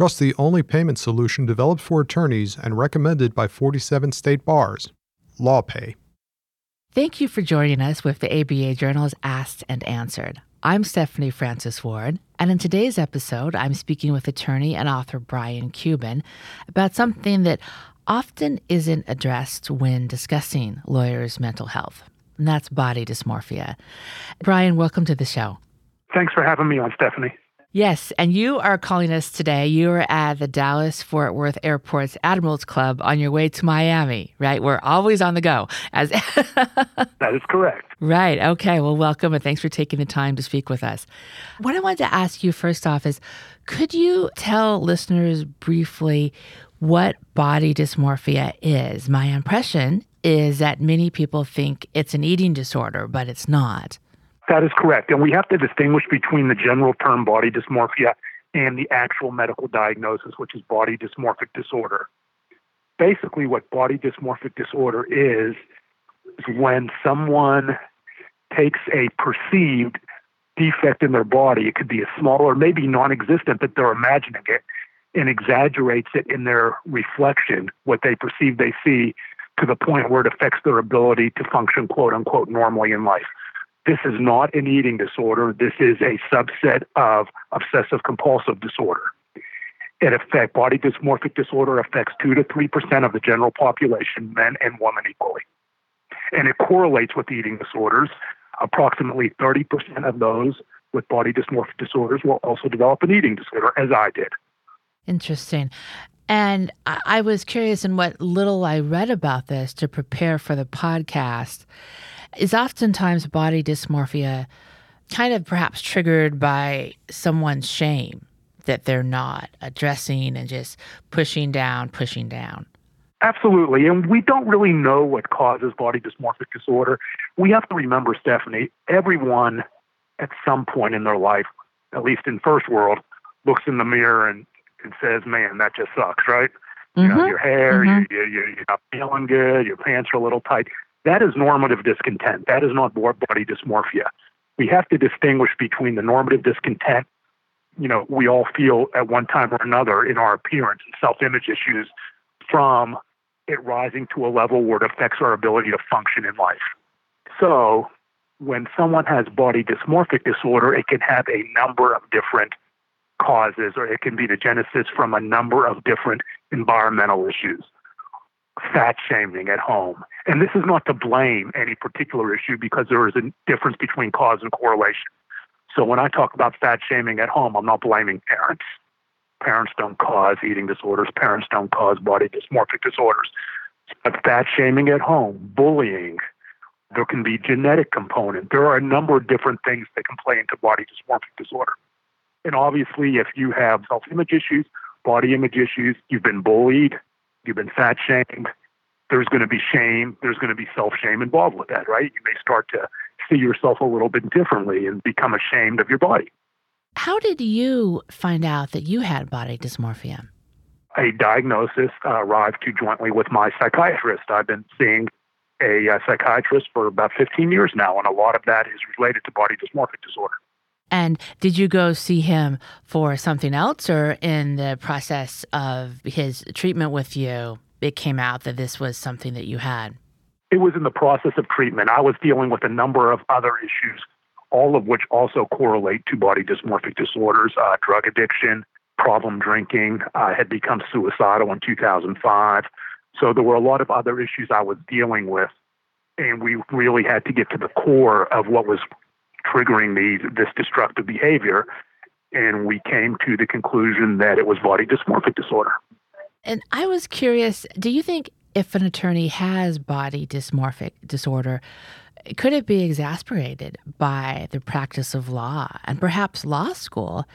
Trust the only payment solution developed for attorneys and recommended by 47 state bars. LawPay. Thank you for joining us with the ABA Journal's Asked and Answered. I'm Stephanie Francis Ward, and in today's episode, I'm speaking with attorney and author Brian Cuban about something that often isn't addressed when discussing lawyers' mental health, and that's body dysmorphia. Brian, welcome to the show. Thanks for having me on, Stephanie. Yes, and you are calling us today. You are at the Dallas Fort Worth Airport's Admirals Club on your way to Miami, right? We're always on the go. As that is correct. Right. Okay. Well, welcome and thanks for taking the time to speak with us. What I wanted to ask you first off is could you tell listeners briefly what body dysmorphia is? My impression is that many people think it's an eating disorder, but it's not. That is correct. And we have to distinguish between the general term body dysmorphia and the actual medical diagnosis, which is body dysmorphic disorder. Basically, what body dysmorphic disorder is, is when someone takes a perceived defect in their body, it could be a small or maybe non existent, but they're imagining it, and exaggerates it in their reflection, what they perceive they see, to the point where it affects their ability to function, quote unquote, normally in life. This is not an eating disorder. This is a subset of obsessive compulsive disorder. It affects body dysmorphic disorder affects two to three percent of the general population, men and women equally, and it correlates with eating disorders. Approximately 30% of those with body dysmorphic disorders will also develop an eating disorder, as I did. Interesting. And I was curious in what little I read about this to prepare for the podcast is oftentimes body dysmorphia kind of perhaps triggered by someone's shame that they're not addressing and just pushing down, pushing down. Absolutely. And we don't really know what causes body dysmorphic disorder. We have to remember, Stephanie, everyone at some point in their life, at least in first world, looks in the mirror and, and says, man, that just sucks, right? Mm-hmm. You know, mm-hmm. your hair, mm-hmm. you, you, you're not feeling good, your pants are a little tight. That is normative discontent. That is not body dysmorphia. We have to distinguish between the normative discontent, you know, we all feel at one time or another in our appearance and self image issues from it rising to a level where it affects our ability to function in life. So, when someone has body dysmorphic disorder, it can have a number of different causes, or it can be the genesis from a number of different environmental issues fat shaming at home. And this is not to blame any particular issue because there is a difference between cause and correlation. So when I talk about fat shaming at home, I'm not blaming parents. Parents don't cause eating disorders, parents don't cause body dysmorphic disorders. But fat shaming at home, bullying, there can be genetic component. There are a number of different things that can play into body dysmorphic disorder. And obviously, if you have self image issues, body image issues, you've been bullied, you've been fat shamed, there's going to be shame, there's going to be self shame involved with that, right? You may start to see yourself a little bit differently and become ashamed of your body. How did you find out that you had body dysmorphia? A diagnosis uh, arrived to jointly with my psychiatrist. I've been seeing a uh, psychiatrist for about 15 years now, and a lot of that is related to body dysmorphic disorder. And did you go see him for something else, or in the process of his treatment with you, it came out that this was something that you had? It was in the process of treatment. I was dealing with a number of other issues, all of which also correlate to body dysmorphic disorders, uh, drug addiction, problem drinking. I had become suicidal in 2005. So there were a lot of other issues I was dealing with. And we really had to get to the core of what was triggering these this destructive behavior, and we came to the conclusion that it was body dysmorphic disorder. And I was curious, do you think if an attorney has body dysmorphic disorder, could it be exasperated by the practice of law and perhaps law school,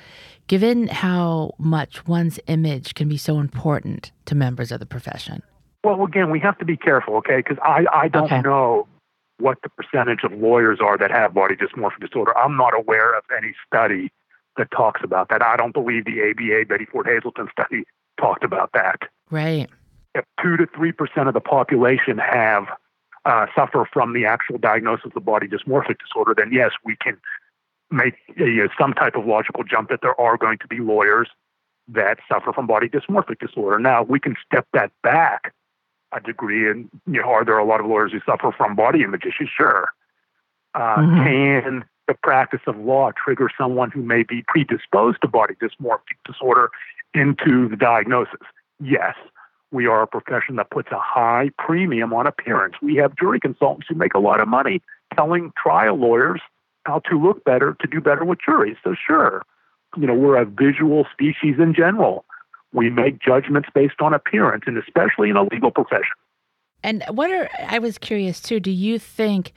given how much one's image can be so important to members of the profession? Well, again, we have to be careful, okay? Because I, I don't okay. know what the percentage of lawyers are that have body dysmorphic disorder. I'm not aware of any study that talks about that. I don't believe the ABA Betty Ford Hazelden study talked about that. Right. If two to three percent of the population have uh, suffer from the actual diagnosis of body dysmorphic disorder, then yes, we can make some type of logical jump that there are going to be lawyers that suffer from body dysmorphic disorder. Now, we can step that back a degree, and you know, are there a lot of lawyers who suffer from body image issues? Sure. Uh, mm-hmm. Can the practice of law trigger someone who may be predisposed to body dysmorphic disorder into the diagnosis? Yes. We are a profession that puts a high premium on appearance. We have jury consultants who make a lot of money telling trial lawyers how to look better, to do better with juries. So, sure, you know, we're a visual species in general. We make judgments based on appearance, and especially in a legal profession. And what are, I was curious too, do you think,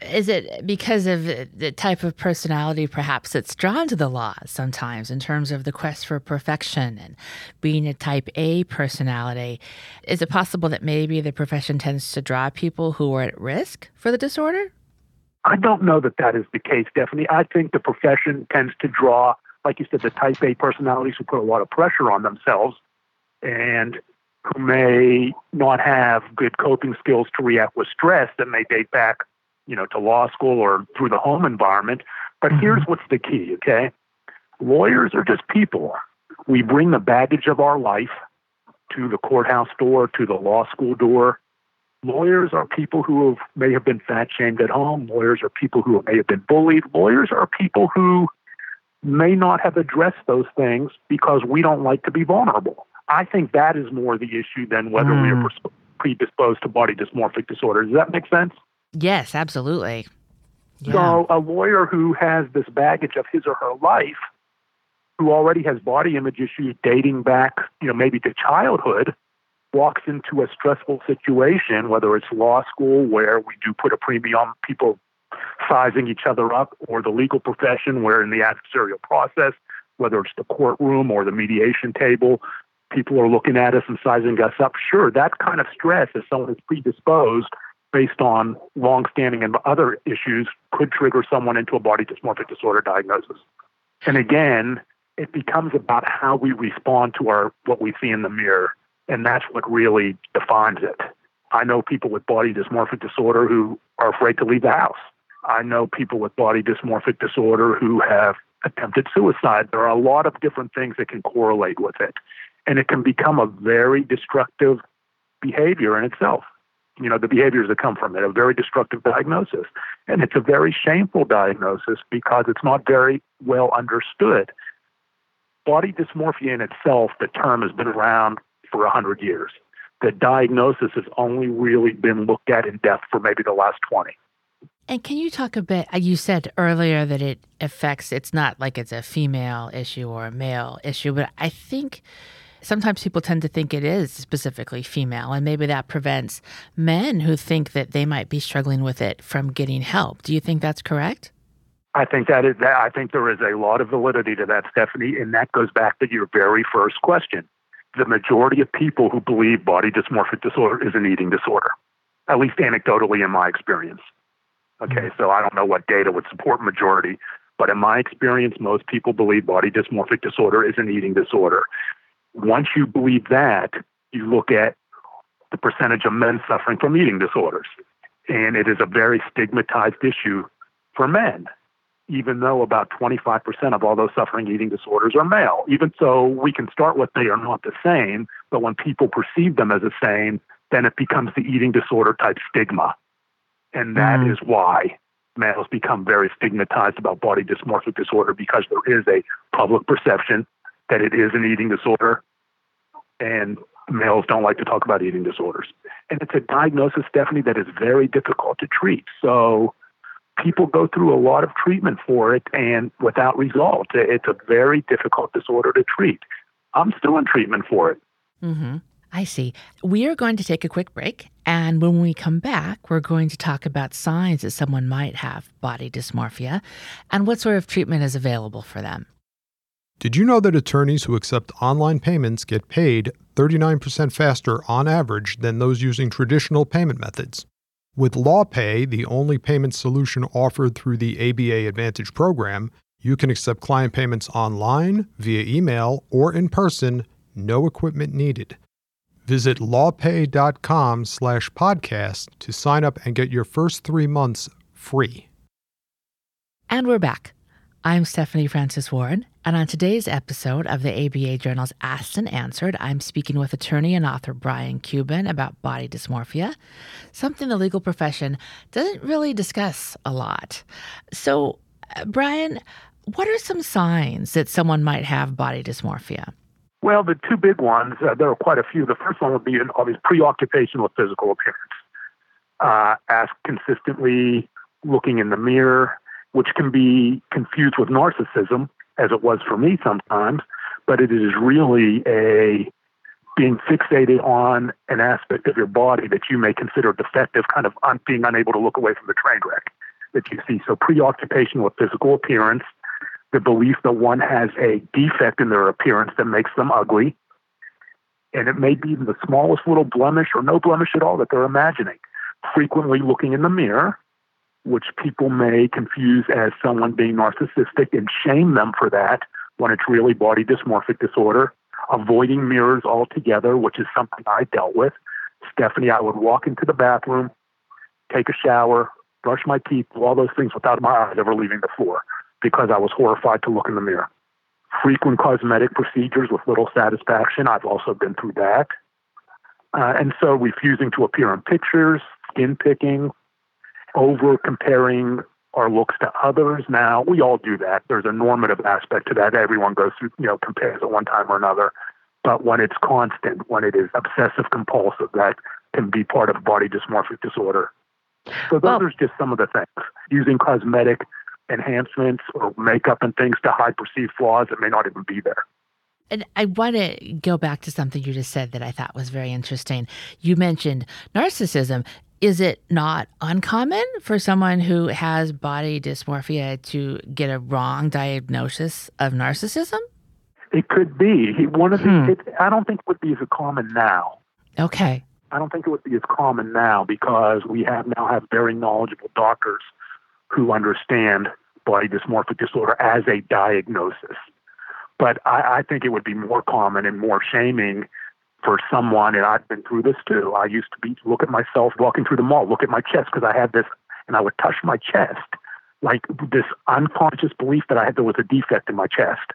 is it because of the type of personality perhaps that's drawn to the law sometimes in terms of the quest for perfection and being a type A personality? Is it possible that maybe the profession tends to draw people who are at risk for the disorder? I don't know that that is the case, Stephanie. I think the profession tends to draw, like you said, the type A personalities who put a lot of pressure on themselves and who may not have good coping skills to react with stress that may date back, you know, to law school or through the home environment. But mm-hmm. here's what's the key, okay? Lawyers are just people. We bring the baggage of our life to the courthouse door, to the law school door, Lawyers are people who have, may have been fat shamed at home. Lawyers are people who may have been bullied. Lawyers are people who may not have addressed those things because we don't like to be vulnerable. I think that is more the issue than whether mm. we are hmm. predisposed to body dysmorphic disorder. Does that make sense? Yes, absolutely. Yeah. So, a lawyer who has this baggage of his or her life, who already has body image issues dating back, you know, maybe to childhood, walks into a stressful situation, whether it's law school where we do put a premium on people sizing each other up, or the legal profession where in the adversarial process, whether it's the courtroom or the mediation table, people are looking at us and sizing us up. Sure, that kind of stress, if someone is predisposed based on long-standing and other issues, could trigger someone into a body dysmorphic disorder diagnosis. And again, it becomes about how we respond to our what we see in the mirror and that's what really defines it. I know people with body dysmorphic disorder who are afraid to leave the house. I know people with body dysmorphic disorder who have attempted suicide. There are a lot of different things that can correlate with it. And it can become a very destructive behavior in itself. You know, the behaviors that come from it, a very destructive diagnosis. And it's a very shameful diagnosis because it's not very well understood. Body dysmorphia in itself, the term has been around for 100 years. The diagnosis has only really been looked at in depth for maybe the last 20. And can you talk a bit? Uh, you said earlier that it affects, it's not like it's a female issue or a male issue, but I think sometimes people tend to think it is specifically female, and maybe that prevents men who think that they might be struggling with it from getting help. Do you think that's correct? I think that is that. I think there is a lot of validity to that, Stephanie, and that goes back to your very first question the majority of people who believe body dysmorphic disorder is an eating disorder, at least anecdotally in my experience. Okay, so I don't know what data would support majority, but in my experience, most people believe body dysmorphic disorder is an eating disorder. Once you believe that, you look at the percentage of men suffering from eating disorders. And it is a very stigmatized issue for men even though about 25% of all those suffering eating disorders are male. Even so, we can start with they are not the same, but when people perceive them as the same, then it becomes the eating disorder type stigma. And that mm. is why males become very stigmatized about body dysmorphic disorder because there is a public perception that it is an eating disorder. And males don't like to talk about eating disorders. And it's a diagnosis, Stephanie, that is very difficult to treat. So, people go through a lot of treatment for it and without result. It's a very difficult disorder to treat. I'm still in treatment for it. Mm-hmm. I see. We are going to take a quick break. And when we come back, we're going to talk about signs that someone might have body dysmorphia and what sort of treatment is available for them. Did you know that attorneys who accept online payments get paid 39% faster on average than those using traditional payment methods? With LawPay, the only payment solution offered through the ABA Advantage program, you can accept client payments online, via email, or in person, no equipment needed. Visit lawpay.com slash podcast to sign up and get your first three months free. And we're back. I'm Stephanie Francis Ward, And on today's episode of the ABA Journal's Asked and Answered, I'm speaking with attorney and author Brian Cuban about body dysmorphia, something the legal profession doesn't really discuss a lot. So, uh, Brian, what are some signs that someone might have body dysmorphia? Well, the two big ones, uh, there are quite a few. The first one would be an obvious preoccupation with physical appearance. Uh, ask consistently, looking in the mirror, which can be confused with narcissism, as it was for me sometimes, but it is really a being fixated on an aspect of your body that you may consider defective, kind of un- being unable to look away from the train wreck that you see. So, preoccupation with physical appearance, the belief that one has a defect in their appearance that makes them ugly, and it may be the smallest little blemish or no blemish at all that they're imagining. Frequently looking in the mirror, which people may confuse as someone being narcissistic and shame them for that when it's really body dysmorphic disorder. Avoiding mirrors altogether, which is something I dealt with. Stephanie, I would walk into the bathroom, take a shower, brush my teeth, do all those things without my eyes ever leaving the floor because I was horrified to look in the mirror. Frequent cosmetic procedures with little satisfaction. I've also been through that. Uh, and so refusing to appear in pictures, skin picking, over comparing our looks to others. Now, we all do that. There's a normative aspect to that. Everyone goes through, you know, compares at one time or another. But when it's constant, when it is obsessive compulsive, that can be part of body dysmorphic disorder. So those well, are just some of the things. Using cosmetic enhancements or makeup and things to hide perceived flaws that may not even be there. And I want to go back to something you just said that I thought was very interesting. You mentioned narcissism. Is it not uncommon for someone who has body dysmorphia to get a wrong diagnosis of narcissism? It could be. One of the. Hmm. It, I don't think it would be as common now. Okay. I don't think it would be as common now because we have now have very knowledgeable doctors who understand body dysmorphic disorder as a diagnosis. But I, I think it would be more common and more shaming for someone, and I've been through this too. I used to be look at myself walking through the mall, look at my chest because I had this, and I would touch my chest, like this unconscious belief that I had there was a defect in my chest.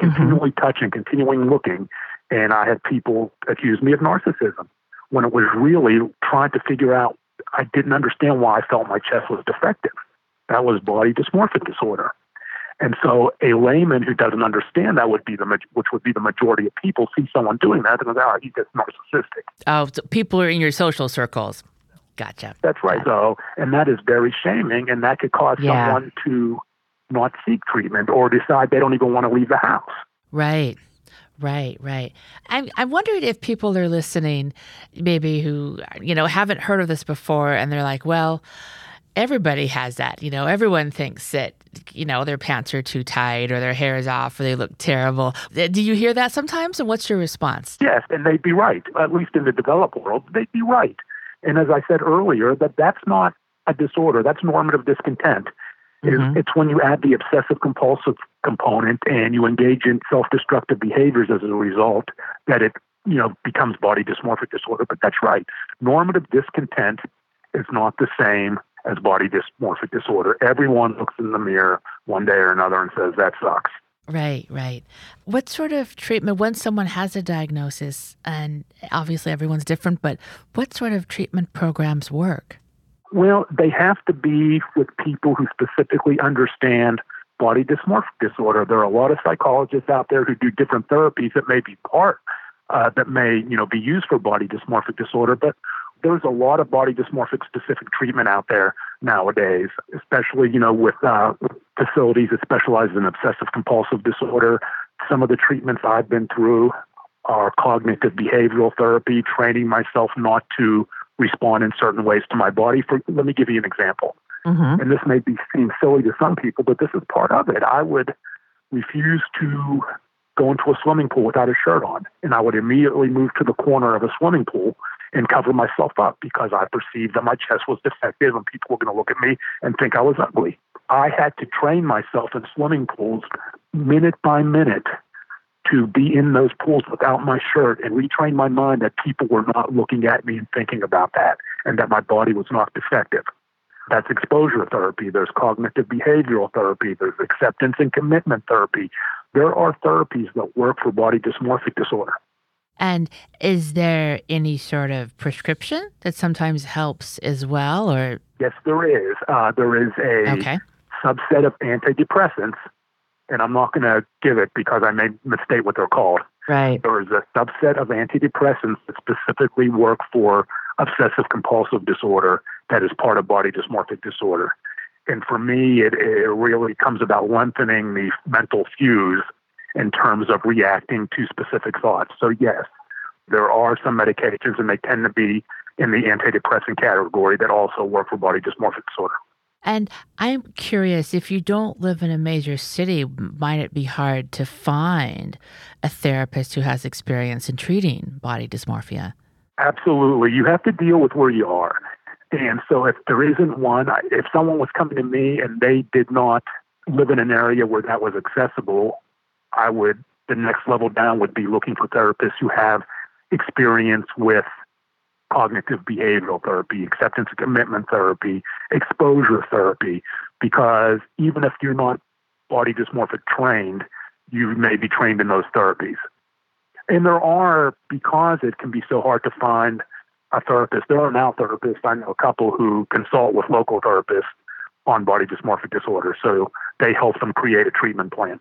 Mm-hmm. Continually mm-hmm. touching, continuing looking, and I had people accuse me of narcissism when it was really trying to figure out. I didn't understand why I felt my chest was defective. That was body dysmorphic disorder. And so a layman who doesn't understand that would be the which would be the majority of people see someone doing that and go, oh, he's just narcissistic. Oh, so people are in your social circles. Gotcha. That's right. So, and that is very shaming, and that could cause yeah. someone to not seek treatment or decide they don't even want to leave the house. Right. Right, right. I'm I'm wondering if people are listening, maybe who you know haven't heard of this before, and they're like, "Well, everybody has that. You know, everyone thinks that, you know, their pants are too tight or their hair is off or they look terrible. Uh, do you hear that sometimes? And what's your response? Yes, and they'd be right. At least in the developed world, they'd be right. And as I said earlier, that that's not a disorder. That's normative discontent. Mm-hmm. It's when you add the obsessive compulsive component and you engage in self-destructive behaviors as a result that it, you know, becomes body dysmorphic disorder. But that's right. Normative discontent is not the same as body dysmorphic disorder. Everyone looks in the mirror one day or another and says, that sucks. Right, right. What sort of treatment, once someone has a diagnosis, and obviously everyone's different, but what sort of treatment programs work? Well, they have to be with people who specifically understand body dysmorphic disorder. There are a lot of psychologists out there who do different therapies that may be part, uh, that may, you know, be used for body dysmorphic disorder, but there's a lot of body dysmorphic specific treatment out there nowadays, especially, you know, with uh, facilities that specialize in obsessive compulsive disorder. Some of the treatments I've been through are cognitive behavioral therapy, training myself not to respond in certain ways to my body. For, let me give you an example. Mm-hmm. And this may be seem silly to some people, but this is part of it. I would refuse to go into a swimming pool without a shirt on, and I would immediately move to the corner of a swimming pool and cover myself up because I perceived that my chest was defective and people were going to look at me and think I was ugly. I had to train myself in swimming pools minute by minute to be in those pools without my shirt and retrain my mind that people were not looking at me and thinking about that and that my body was not defective. That's exposure therapy. There's cognitive behavioral therapy. There's acceptance and commitment therapy. there are therapies that work for body dysmorphic disorder. And is there any sort of prescription that sometimes helps as well, or Yes, there is. Uh, there is a okay, subset of antidepressants, and I'm not going to give it because I may mistake what they're called. right, There is a subset of antidepressants that specifically work for obsessive compulsive disorder that is part of body dysmorphic disorder. And for me, it, it really comes about lengthening the mental fuse in terms of reacting to specific thoughts. So, yes, there are some medications, and they tend to be in the antidepressant category that also work for body dysmorphic disorder. And I'm curious if you don't live in a major city, might it be hard to find a therapist who has experience in treating body dysmorphia? Absolutely. You have to deal with where you are. And so if there isn't one, if someone was coming to me and they did not live in an area where that was accessible, I would, the next level down would be looking for therapists who have experience with cognitive behavioral therapy, acceptance and commitment therapy, exposure therapy, because even if you're not body dysmorphic trained, you may be trained in those therapies. And there are, because it can be so hard to find a therapist, there are now therapists. I know a couple who consult with local therapists on body dysmorphic disorder. So they help them create a treatment plan.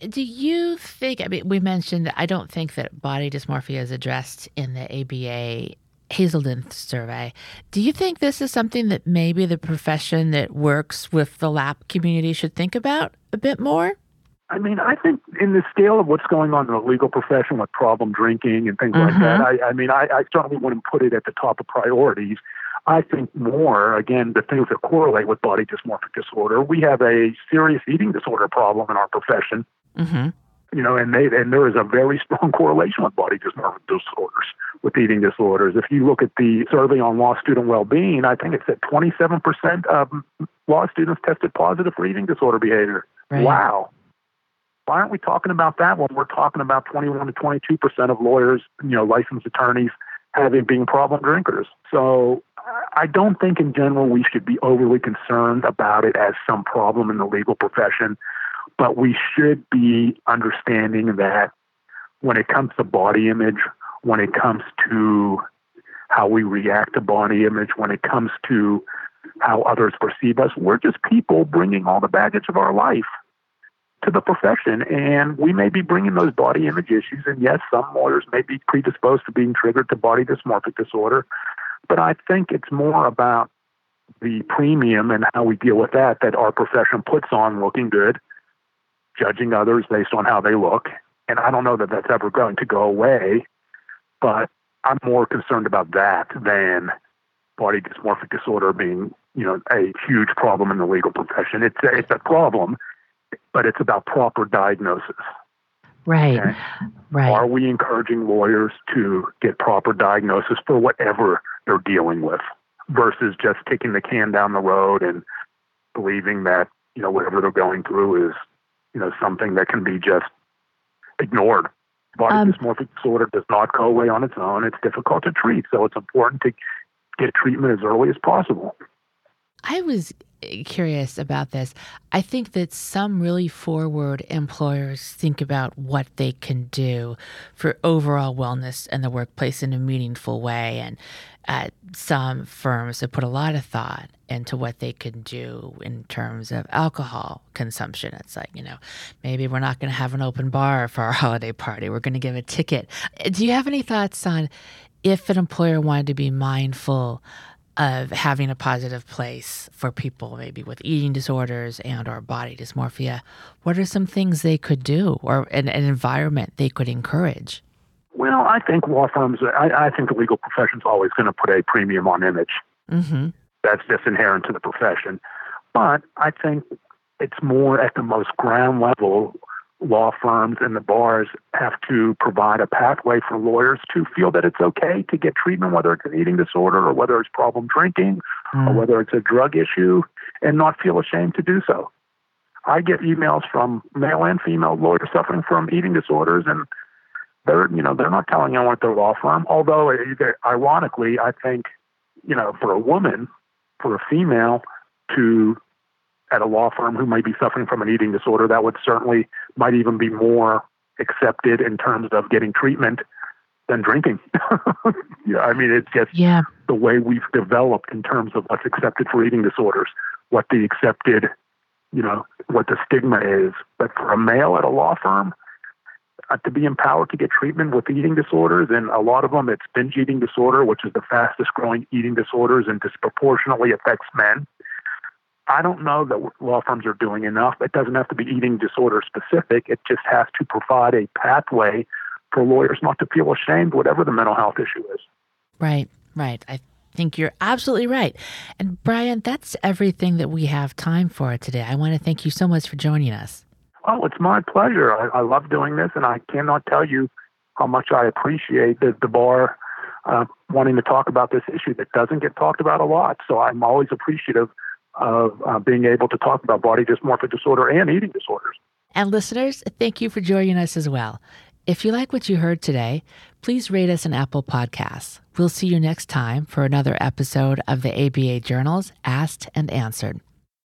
Do you think, I mean, we mentioned, I don't think that body dysmorphia is addressed in the ABA Hazelden survey. Do you think this is something that maybe the profession that works with the LAP community should think about a bit more? I mean, I think in the scale of what's going on in the legal profession with problem drinking and things like Mhm. that, I, I mean, I, I certainly wouldn't put it at the top of priorities. I think more, again, the things that correlate with body dysmorphic disorder. We have a serious eating disorder problem in our profession, Mm-hmm. you know, and they and there is a very strong correlation with body dysmorphic disorders with eating disorders. If you look at the survey on law student well-being, I think it said 27% of law students tested positive for eating disorder behavior. Right. Wow. Why aren't we talking about that when we're talking about 21 to 22 percent of lawyers, you know, licensed attorneys having being problem drinkers? So I don't think in general we should be overly concerned about it as some problem in the legal profession, but we should be understanding that when it comes to body image, when it comes to how we react to body image, when it comes to how others perceive us, we're just people bringing all the baggage of our life to the profession. And we may be bringing those body image issues. And yes, some lawyers may be predisposed to being triggered to body dysmorphic disorder. But I think it's more about the premium and how we deal with that that our profession puts on looking good, judging others based on how they look. And I don't know that that's ever going to go away, but I'm more concerned about that than body dysmorphic disorder being, you know, a huge problem in the legal profession. It's a, it's a problem, but it's about proper diagnosis. Right. Okay. Right. Are we encouraging lawyers to get proper diagnosis for whatever they're dealing with versus just kicking the can down the road and believing that, you know, whatever they're going through is, you know, something that can be just ignored. Body Um, dysmorphic disorder does not go away on its own. It's difficult to treat. So it's important to get treatment as early as possible. I was curious about this. I think that some really forward employers think about what they can do for overall wellness in the workplace in a meaningful way. And uh, some firms have put a lot of thought into what they can do in terms of alcohol consumption. It's like, you know, maybe we're not going to have an open bar for our holiday party, we're going to give a ticket. Do you have any thoughts on if an employer wanted to be mindful? Of having a positive place for people maybe with eating disorders and or body dysmorphia what are some things they could do or an, an environment they could encourage Well, I think law firms, I, I think the legal profession is always going to put a premium on image. mm-hmm. That's just inherent to the profession. But I think it's more at the most ground level. Law firms and the bars have to provide a pathway for lawyers to feel that it's okay to get treatment, whether it's an eating disorder or whether it's problem drinking or hmm. whether it's a drug issue, and not feel ashamed to do so. I get emails from male and female lawyers suffering from eating disorders, and they're you know they're not telling anyone at their law firm. Although, ironically, I think you know for a woman, for a female to at a law firm who may be suffering from an eating disorder, that would certainly might even be more accepted in terms of getting treatment than drinking. yeah, I mean, it's just yeah. the way we've developed in terms of what's accepted for eating disorders, what the accepted, you know, what the stigma is. But for a male at a law firm, uh, to be empowered to get treatment with eating disorders, and a lot of them, it's binge eating disorder, which is the fastest growing eating disorders and disproportionately affects men. I don't know that law firms are doing enough. It doesn't have to be eating disorder specific. It just has to provide a pathway for lawyers not to feel ashamed, whatever the mental health issue is. Right, right. I think you're absolutely right. And Brian, that's everything that we have time for today. I want to thank you so much for joining us. Oh, it's my pleasure. I, I love doing this, and I cannot tell you how much I appreciate the, the bar uh, wanting to talk about this issue that doesn't get talked about a lot. So I'm always appreciative of uh, being able to talk about body dysmorphic disorder and eating disorders. And listeners, thank you for joining us as well. If you like what you heard today, please rate us an Apple Podcasts. We'll see you next time for another episode of the ABA Journals Asked and Answered.